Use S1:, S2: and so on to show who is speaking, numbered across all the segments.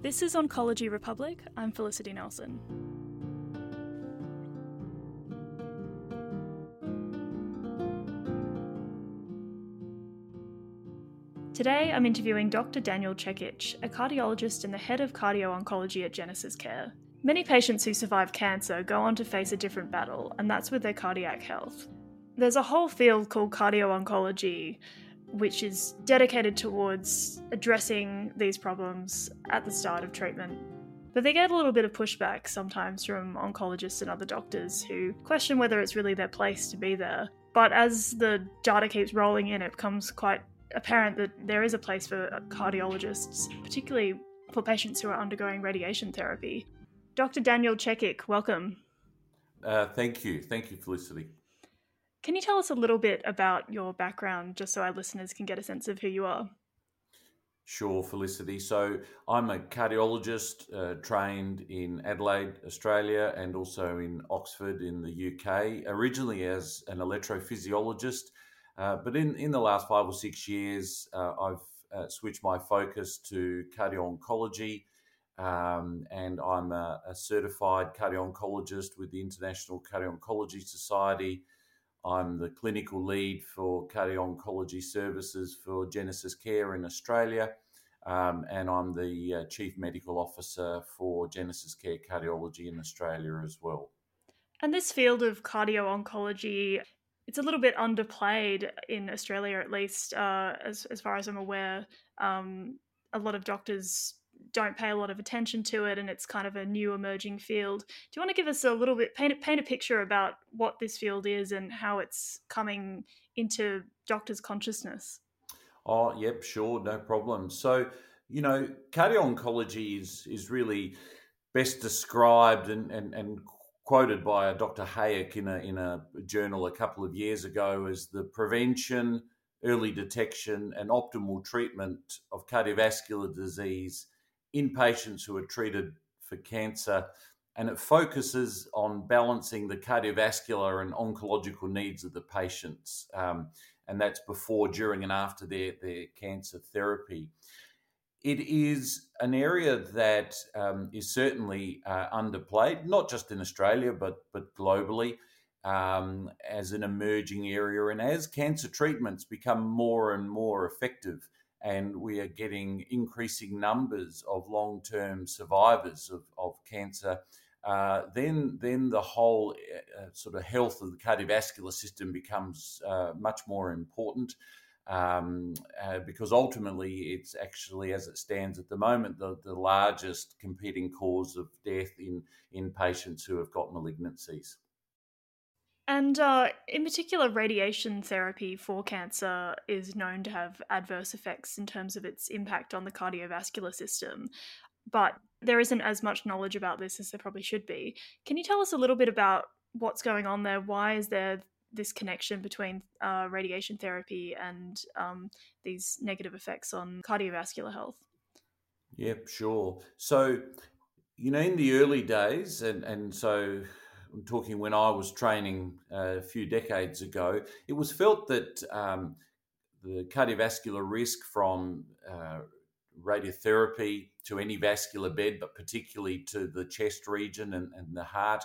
S1: This is Oncology Republic. I'm Felicity Nelson. Today, I'm interviewing Dr. Daniel Cehic, a cardiologist and the head of cardio oncology at Genesis Care. Many patients who survive cancer go on to face a different battle, and that's with their cardiac health. There's a whole field called cardio oncology, which is dedicated towards addressing these problems at the start of treatment. But they get a little bit of pushback sometimes from oncologists and other doctors who question whether it's really their place to be there. But as the data keeps rolling in, it becomes quite apparent that there is a place for cardiologists, particularly for patients who are undergoing radiation therapy. Dr. Daniel Cehic, welcome.
S2: Uh, thank you. Thank you, Felicity.
S1: Can you tell us a little bit about your background, just so our listeners can get a sense of who you are?
S2: Sure, Felicity. So I'm a cardiologist uh, trained in Adelaide, Australia, and also in Oxford in the UK, originally as an electrophysiologist. Uh, but in, in the last five or six years, uh, I've uh, switched my focus to cardio oncology um, and I'm a, a certified cardio-oncologist with the International Cardio-Oncology Society. I'm the clinical lead for cardio-oncology services for Genesis Care in Australia, um, and I'm the uh, chief medical officer for Genesis Care Cardiology in Australia as well.
S1: And this field of cardio-oncology, it's a little bit underplayed in Australia, at least, uh, as as far as I'm aware. Um, a lot of doctors don't pay a lot of attention to it and it's kind of a new emerging field. Do you want to give us a little bit paint paint a picture about what this field is and how it's coming into doctors' consciousness?
S2: Oh, yep, sure, no problem. So, you know, cardio oncology is is really best described and, and, and quoted by a Dr. Hayek in a in a journal a couple of years ago as the prevention, early detection, and optimal treatment of cardiovascular disease in patients who are treated for cancer. And it focuses on balancing the cardiovascular and oncological needs of the patients. Um, and that's before, during, and after their, their cancer therapy. It is an area that um, is certainly uh, underplayed, not just in Australia, but, but globally. Um, as an emerging area. And as cancer treatments become more and more effective, and we are getting increasing numbers of long-term survivors of, of cancer, uh, then then the whole uh, sort of health of the cardiovascular system becomes uh, much more important. Um, uh, because ultimately it's actually, as it stands at the moment, the, the largest competing cause of death in, in patients who have got malignancies.
S1: And uh, in particular, radiation therapy for cancer is known to have adverse effects in terms of its impact on the cardiovascular system. But there isn't as much knowledge about this as there probably should be. Can you tell us a little bit about what's going on there? Why is there this connection between uh, radiation therapy and um, these negative effects on cardiovascular health?
S2: Yep, sure. So, you know, in the early days, and, and so I'm talking when I was training a few decades ago, it was felt that um, the cardiovascular risk from uh, radiotherapy to any vascular bed, but particularly to the chest region and, and the heart,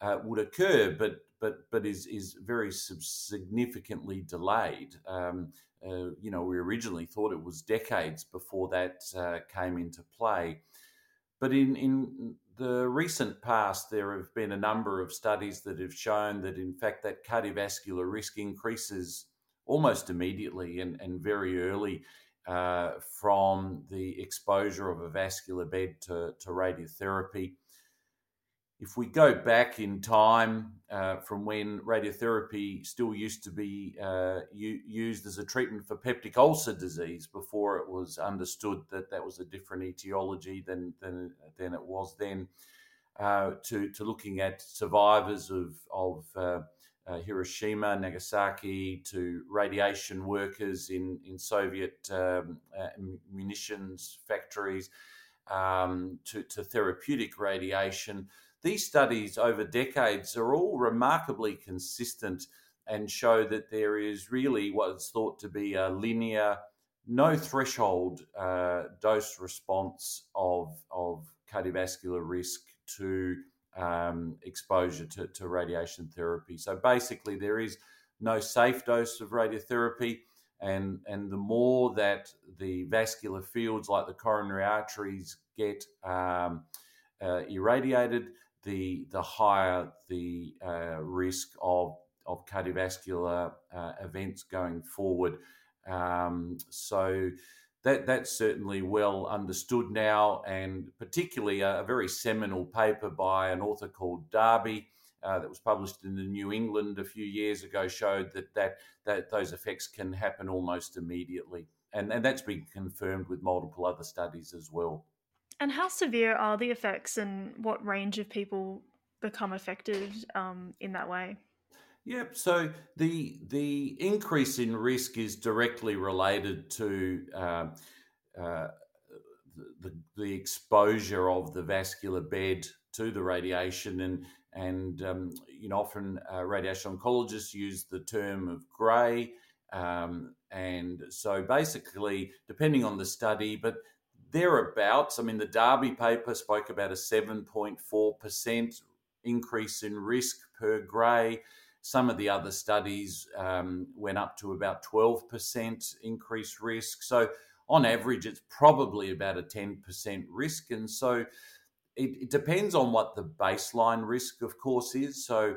S2: uh, would occur, but but but is is very significantly delayed. Um, uh, you know, we originally thought it was decades before that uh, came into play. But in, in the recent past, there have been a number of studies that have shown that, in fact, that cardiovascular risk increases almost immediately and, and very early uh, from the exposure of a vascular bed to, to radiotherapy if we go back in time uh, from when radiotherapy still used to be uh, u- used as a treatment for peptic ulcer disease before it was understood that that was a different etiology than than, than it was then, uh, to to looking at survivors of of uh, uh, Hiroshima, Nagasaki, to radiation workers in in Soviet um, uh, munitions factories, um, to to therapeutic radiation these studies over decades are all remarkably consistent and show that there is really what is thought to be a linear no threshold uh, dose response of, of cardiovascular risk to um, exposure to, to radiation therapy. So basically, there is no safe dose of radiotherapy. And, and the more that the vascular fields, like the coronary arteries, get um, uh, irradiated, the, the higher the uh, risk of, of cardiovascular uh, events going forward. Um, so that that's certainly well understood now, and particularly a, a very seminal paper by an author called Darby. Uh, that was published in the New England a few years ago showed that, that that those effects can happen almost immediately, and and that's been confirmed with multiple other studies as well.
S1: And how severe are the effects, and what range of people become affected um, in that way?
S2: Yep. So the the increase in risk is directly related to uh, uh, the, the exposure of the vascular bed to the radiation, and and um, you know often uh, radiation oncologists use the term of grey, um, and so basically depending on the study, but thereabouts. I mean, the Darby paper spoke about a seven point four percent increase in risk per grey. Some of the other studies um, went up to about 12% increased risk. So, on average, it's probably about a 10% risk. And so, it, it depends on what the baseline risk, of course, is. So,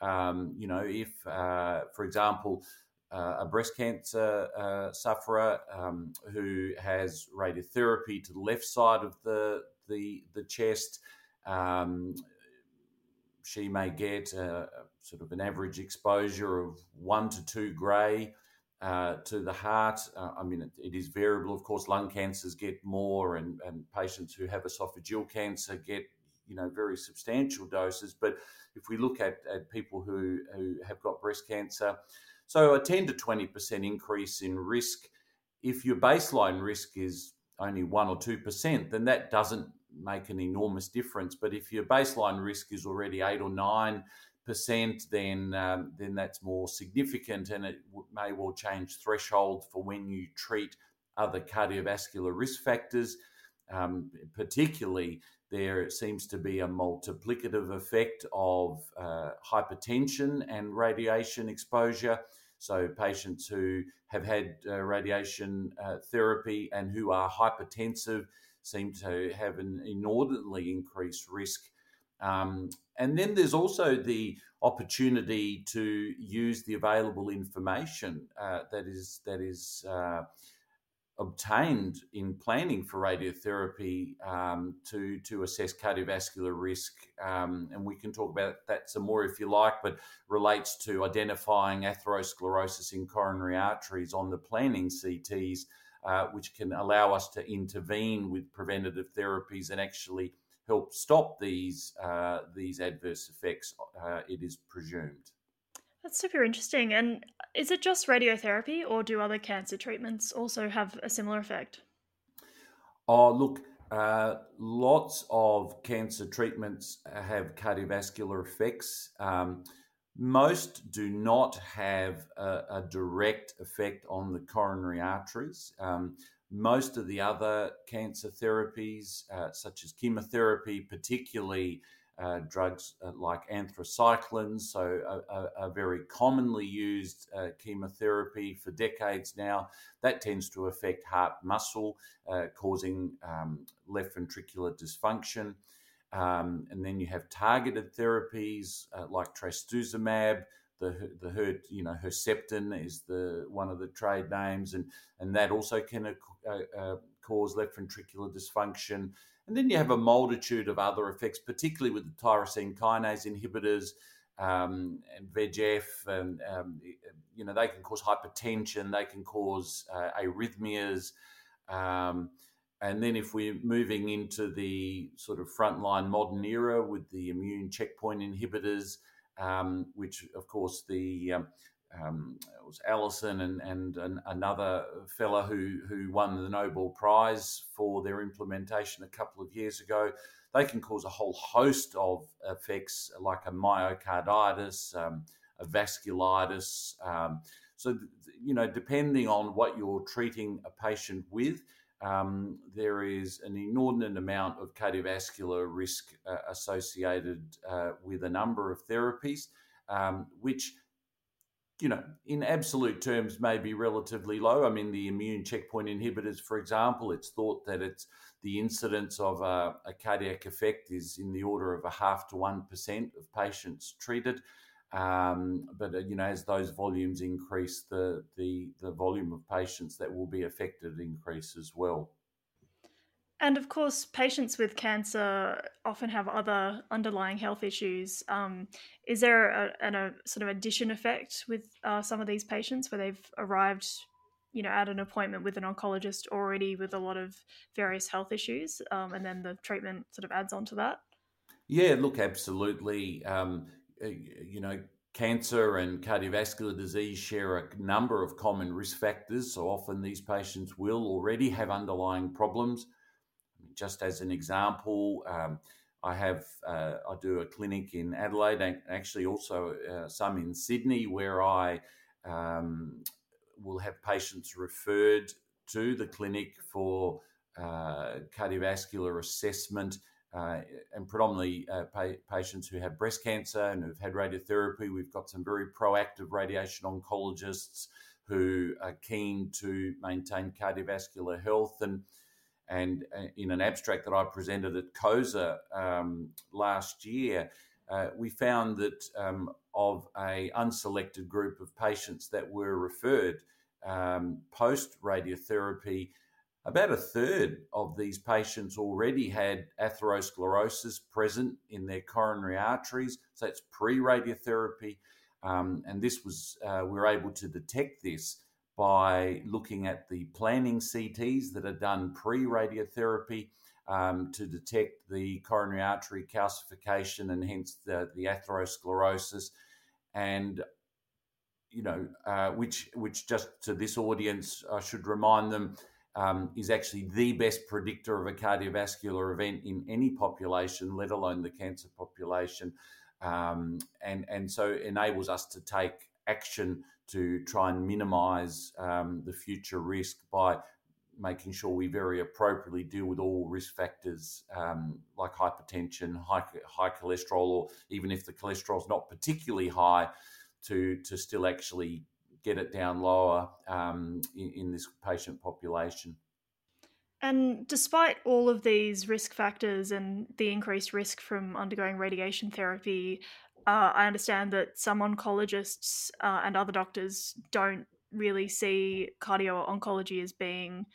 S2: um, you know, if, uh, for example, uh, a breast cancer uh, sufferer um, who has radiotherapy to the left side of the the, the chest, um, she may get a, sort of an average exposure of one to two grey uh, to the heart. Uh, I mean, it, it is variable. Of course, lung cancers get more, and, and patients who have esophageal cancer get you know very substantial doses. But if we look at, at people who, who have got breast cancer, so a 10 to 20% increase in risk. If your baseline risk is only 1 or 2%, then that doesn't make an enormous difference. But if your baseline risk is already 8 or 9 percent, then um, then that's more significant, and it may well change threshold for when you treat other cardiovascular risk factors. Um, particularly, there seems to be a multiplicative effect of uh, hypertension and radiation exposure. So, patients who have had uh, radiation uh, therapy and who are hypertensive seem to have an inordinately increased risk um, and then there's also the opportunity to use the available information uh, that is that is uh, obtained in planning for radiotherapy um, to to assess cardiovascular risk. Um, and we can talk about that some more if you like, but relates to identifying atherosclerosis in coronary arteries on the planning CTs, uh, which can allow us to intervene with preventative therapies and actually help stop these uh, these adverse effects. Uh, it is presumed.
S1: That's super interesting. And is it just radiotherapy, or do other cancer treatments also have a similar effect?
S2: Oh, look, uh, lots of cancer treatments have cardiovascular effects. Um, most do not have a, a, direct effect on the coronary arteries. Um, most of the other cancer therapies, uh, such as chemotherapy, particularly uh, drugs uh, like anthracyclines, so a, a, a very commonly used uh, chemotherapy for decades now, that tends to affect heart muscle, uh, causing um, left ventricular dysfunction. Um, and then you have targeted therapies uh, like trastuzumab, the the her you know Herceptin is the one of the trade names, and and that also can cause left ventricular dysfunction. And then you have a multitude of other effects, particularly with the tyrosine kinase inhibitors um, and VEGF, and um, you know they can cause hypertension, they can cause uh, arrhythmias. Um, and then if we're moving into the sort of frontline modern era with the immune checkpoint inhibitors, um, which of course the um, um, it was Allison and, and, another fellow who, who won the Nobel Prize for their implementation a couple of years ago. They can cause a whole host of effects like a myocarditis, um, a vasculitis. Um, so, you know, depending on what you're treating a patient with, um, there is an inordinate amount of cardiovascular risk uh, associated uh, with a number of therapies, um, which you know, in absolute terms, may be relatively low. I mean, the immune checkpoint inhibitors, for example, it's thought that it's the incidence of a, a cardiac effect is in the order of a half to one percent of patients treated. Um, but uh, you know, as those volumes increase, the, the the volume of patients that will be affected increase as well.
S1: And of course, patients with cancer often have other underlying health issues. Um, is there a, a, sort of addition effect with uh, some of these patients where they've arrived, you know, at an appointment with an oncologist already with a lot of various health issues, um, and then the treatment sort of adds on to that?
S2: Yeah, look, absolutely. Um, you know, cancer and cardiovascular disease share a number of common risk factors. So often these patients will already have underlying problems just as an example, um, I have uh, I do a clinic in Adelaide and actually also uh, some in Sydney where I um, will have patients referred to the clinic for uh, cardiovascular assessment. Uh, and predominantly uh, pa- patients who have breast cancer and who've had radiotherapy. We've got some very proactive radiation oncologists who are keen to maintain cardiovascular health. And and uh, in an abstract that I presented at COSA um, last year, uh, we found that um, of a unselected group of patients that were referred um, post radiotherapy, about a third of these patients already had atherosclerosis present in their coronary arteries. So it's pre radiotherapy. Um, and this was, uh, we were able to detect this by looking at the planning CTs that are done pre radiotherapy um, to detect the coronary artery calcification and hence the, the atherosclerosis. And you know, uh, which which just to this audience, I should remind them, um, is actually the best predictor of a cardiovascular event in any population, let alone the cancer population, um, and and so enables us to take action to try and minimize um, the future risk by making sure we very appropriately deal with all risk factors um, like hypertension, high, high cholesterol, or even if the cholesterol is not particularly high, to, to still actually get it down lower um, in, in this patient population.
S1: And despite all of these risk factors and the increased risk from undergoing radiation therapy, uh, I understand that some oncologists uh, and other doctors don't really see cardio oncology as being,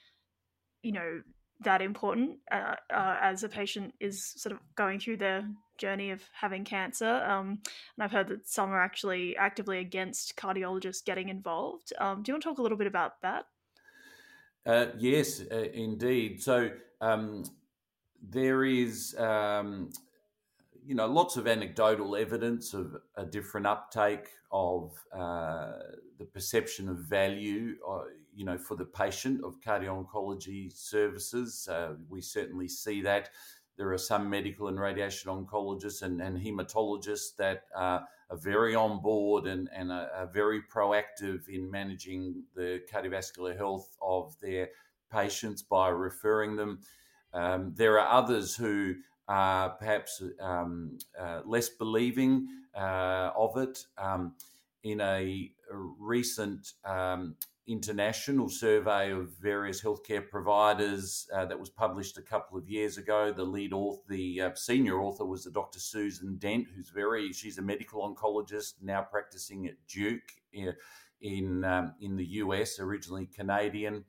S1: you know, that important uh, uh, as a patient is sort of going through their journey of having cancer. Um, and I've heard that some are actually actively against cardiologists getting involved. Um, do you want to talk a little bit about that?
S2: Uh, yes, uh, indeed. So um, there is um, you know, lots of anecdotal evidence of a different uptake of uh, the perception of value, uh, you know, for the patient of cardio oncology services. Uh, we certainly see that. There are some medical and radiation oncologists and, and hematologists that are very on board and, and are, are very proactive in managing the cardiovascular health of their patients by referring them. Um, there are others who uh, perhaps um, uh, less believing uh, of it. Um, in a, recent um, international survey of various healthcare providers uh, that was published a couple of years ago, the lead author, the uh, senior author was the Dr. Susan Dent, who's very, she's a medical oncologist now practicing at Duke in in, um, in the US, originally Canadian.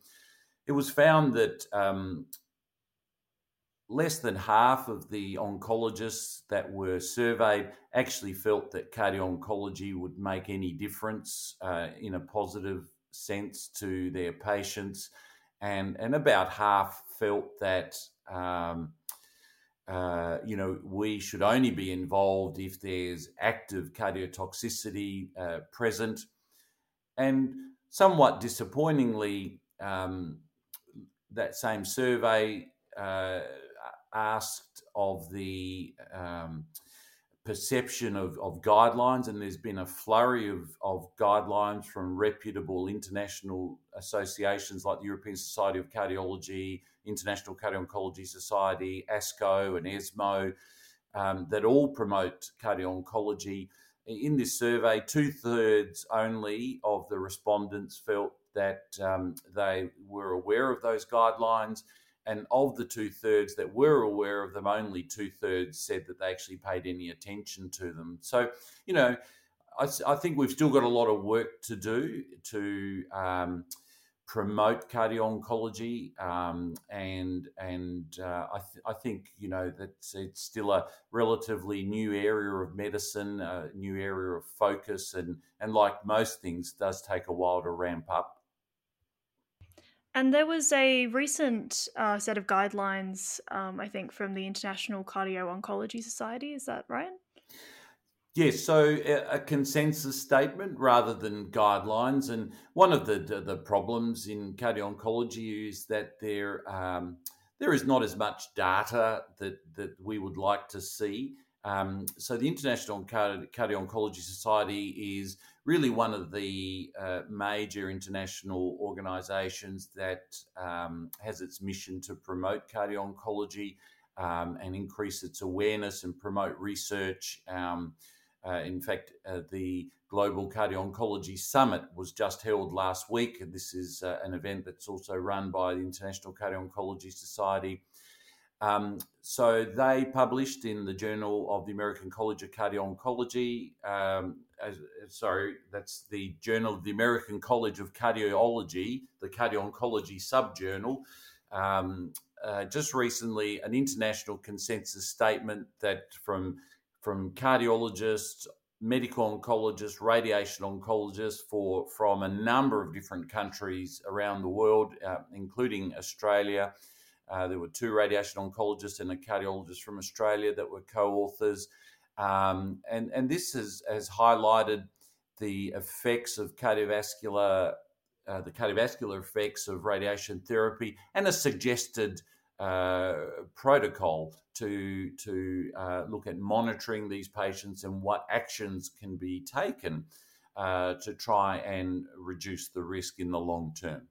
S2: It was found that um, less than half of the oncologists that were surveyed actually felt that cardio oncology would make any difference uh, in a positive sense to their patients, and and about half felt that. Um, uh, you know, we should only be involved if there's active cardiotoxicity uh, present. And somewhat disappointingly, um, that same survey uh, asked of the um, perception of, of guidelines, and there's been a flurry of, of guidelines from reputable international associations like the European Society of Cardiology, International Cardio-Oncology Society, ASCO, and ESMO, um, that all promote cardio-oncology. In this survey, two thirds only of the respondents felt that um, they were aware of those guidelines and of the two thirds that were aware of them, only two thirds said that they actually paid any attention to them. So, you know, I, I think we've still got a lot of work to do to um, promote cardio oncology, um, and and uh, I, th- I think you know that it's still a relatively new area of medicine, a new area of focus, and and like most things, does take a while to ramp up.
S1: And there was a recent uh, set of guidelines, um, I think, from the International Cardio Oncology Society. Is that right?
S2: Yes, so a consensus statement rather than guidelines, and one of the the problems in cardio oncology is that there um, there is not as much data that that we would like to see. Um, so the International Cardio Oncology Society is really one of the uh, major international organisations that um, has its mission to promote cardio oncology um, and increase its awareness and promote research. Um, uh, in fact, uh, the Global Cardio Oncology Summit was just held last week. This is uh, an event that's also run by the International Cardio Oncology Society. Um, so they published in the Journal of the American College of Cardio Oncology. Um, sorry, that's the Journal of the American College of Cardiology, the Cardio Oncology subjournal. Um, uh, just recently, an international consensus statement that from from cardiologists, medical oncologists, radiation oncologists for from a number of different countries around the world, uh, including Australia. Uh, there were two radiation oncologists and a cardiologist from Australia that were co-authors, um, and and this has has highlighted the effects of cardiovascular, uh, the cardiovascular effects of radiation therapy, and a suggested uh, protocol to to uh, look at monitoring these patients and what actions can be taken uh, to try and reduce the risk in the long term.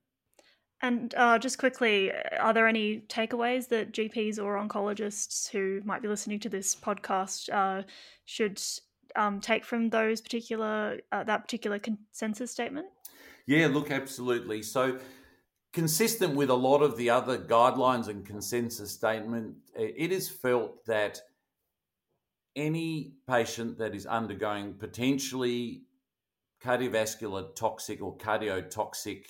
S1: And uh, just quickly, are there any takeaways that GPs or oncologists who might be listening to this podcast uh, should um, take from those particular uh, that particular consensus statement?
S2: Yeah, look, absolutely. So, consistent with a lot of the other guidelines and consensus statement, it is felt that any patient that is undergoing potentially cardiovascular toxic or cardiotoxic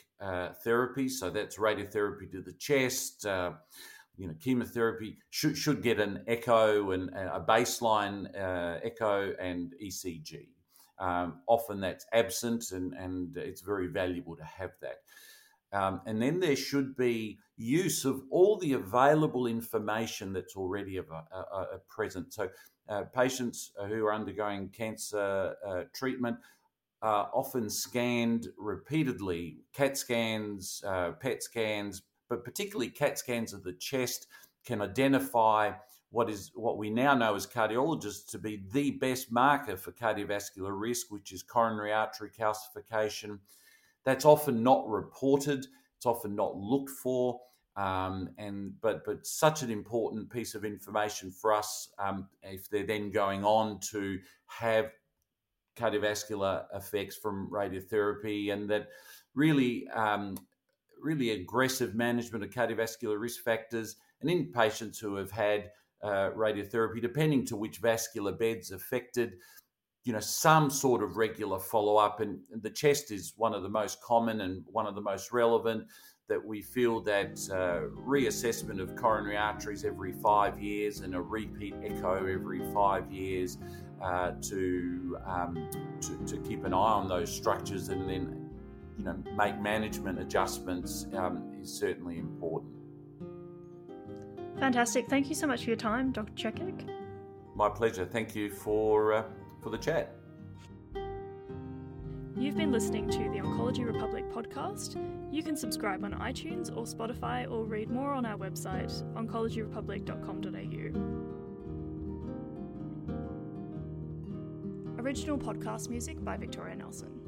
S2: therapy. So that's radiotherapy to the chest. Uh, you know, chemotherapy should should get an echo and a baseline uh, echo and ECG. Um, often that's absent, and and it's very valuable to have that. Um, and then there should be use of all the available information that's already av- uh, uh, present. So, uh, patients who are undergoing cancer uh, treatment uh, often scanned repeatedly CAT scans, uh, PET scans, but particularly CAT scans of the chest can identify what is what we now know as cardiologists to be the best marker for cardiovascular risk, which is coronary artery calcification. That's often not reported. It's often not looked for. Um, and but but such an important piece of information for us um, if they're then going on to have cardiovascular effects from radiotherapy, and that really, um, really aggressive management of cardiovascular risk factors. And in patients who have had uh, radiotherapy, depending to which vascular bed's affected, you know, some sort of regular follow up. And the chest is one of the most common and one of the most relevant. That we feel that uh, reassessment of coronary arteries every five years and a repeat echo every five years uh, to, um, to, to keep an eye on those structures and then you know make management adjustments um, is certainly important.
S1: Fantastic. Thank you so much for your time, Dr. Cehic.
S2: My pleasure. Thank you for uh, for the chat.
S1: You've been listening to the Oncology Republic podcast. You can subscribe on iTunes or Spotify or read more on our website, oncologyrepublic.com.au. Original podcast music by Victoria Nelson.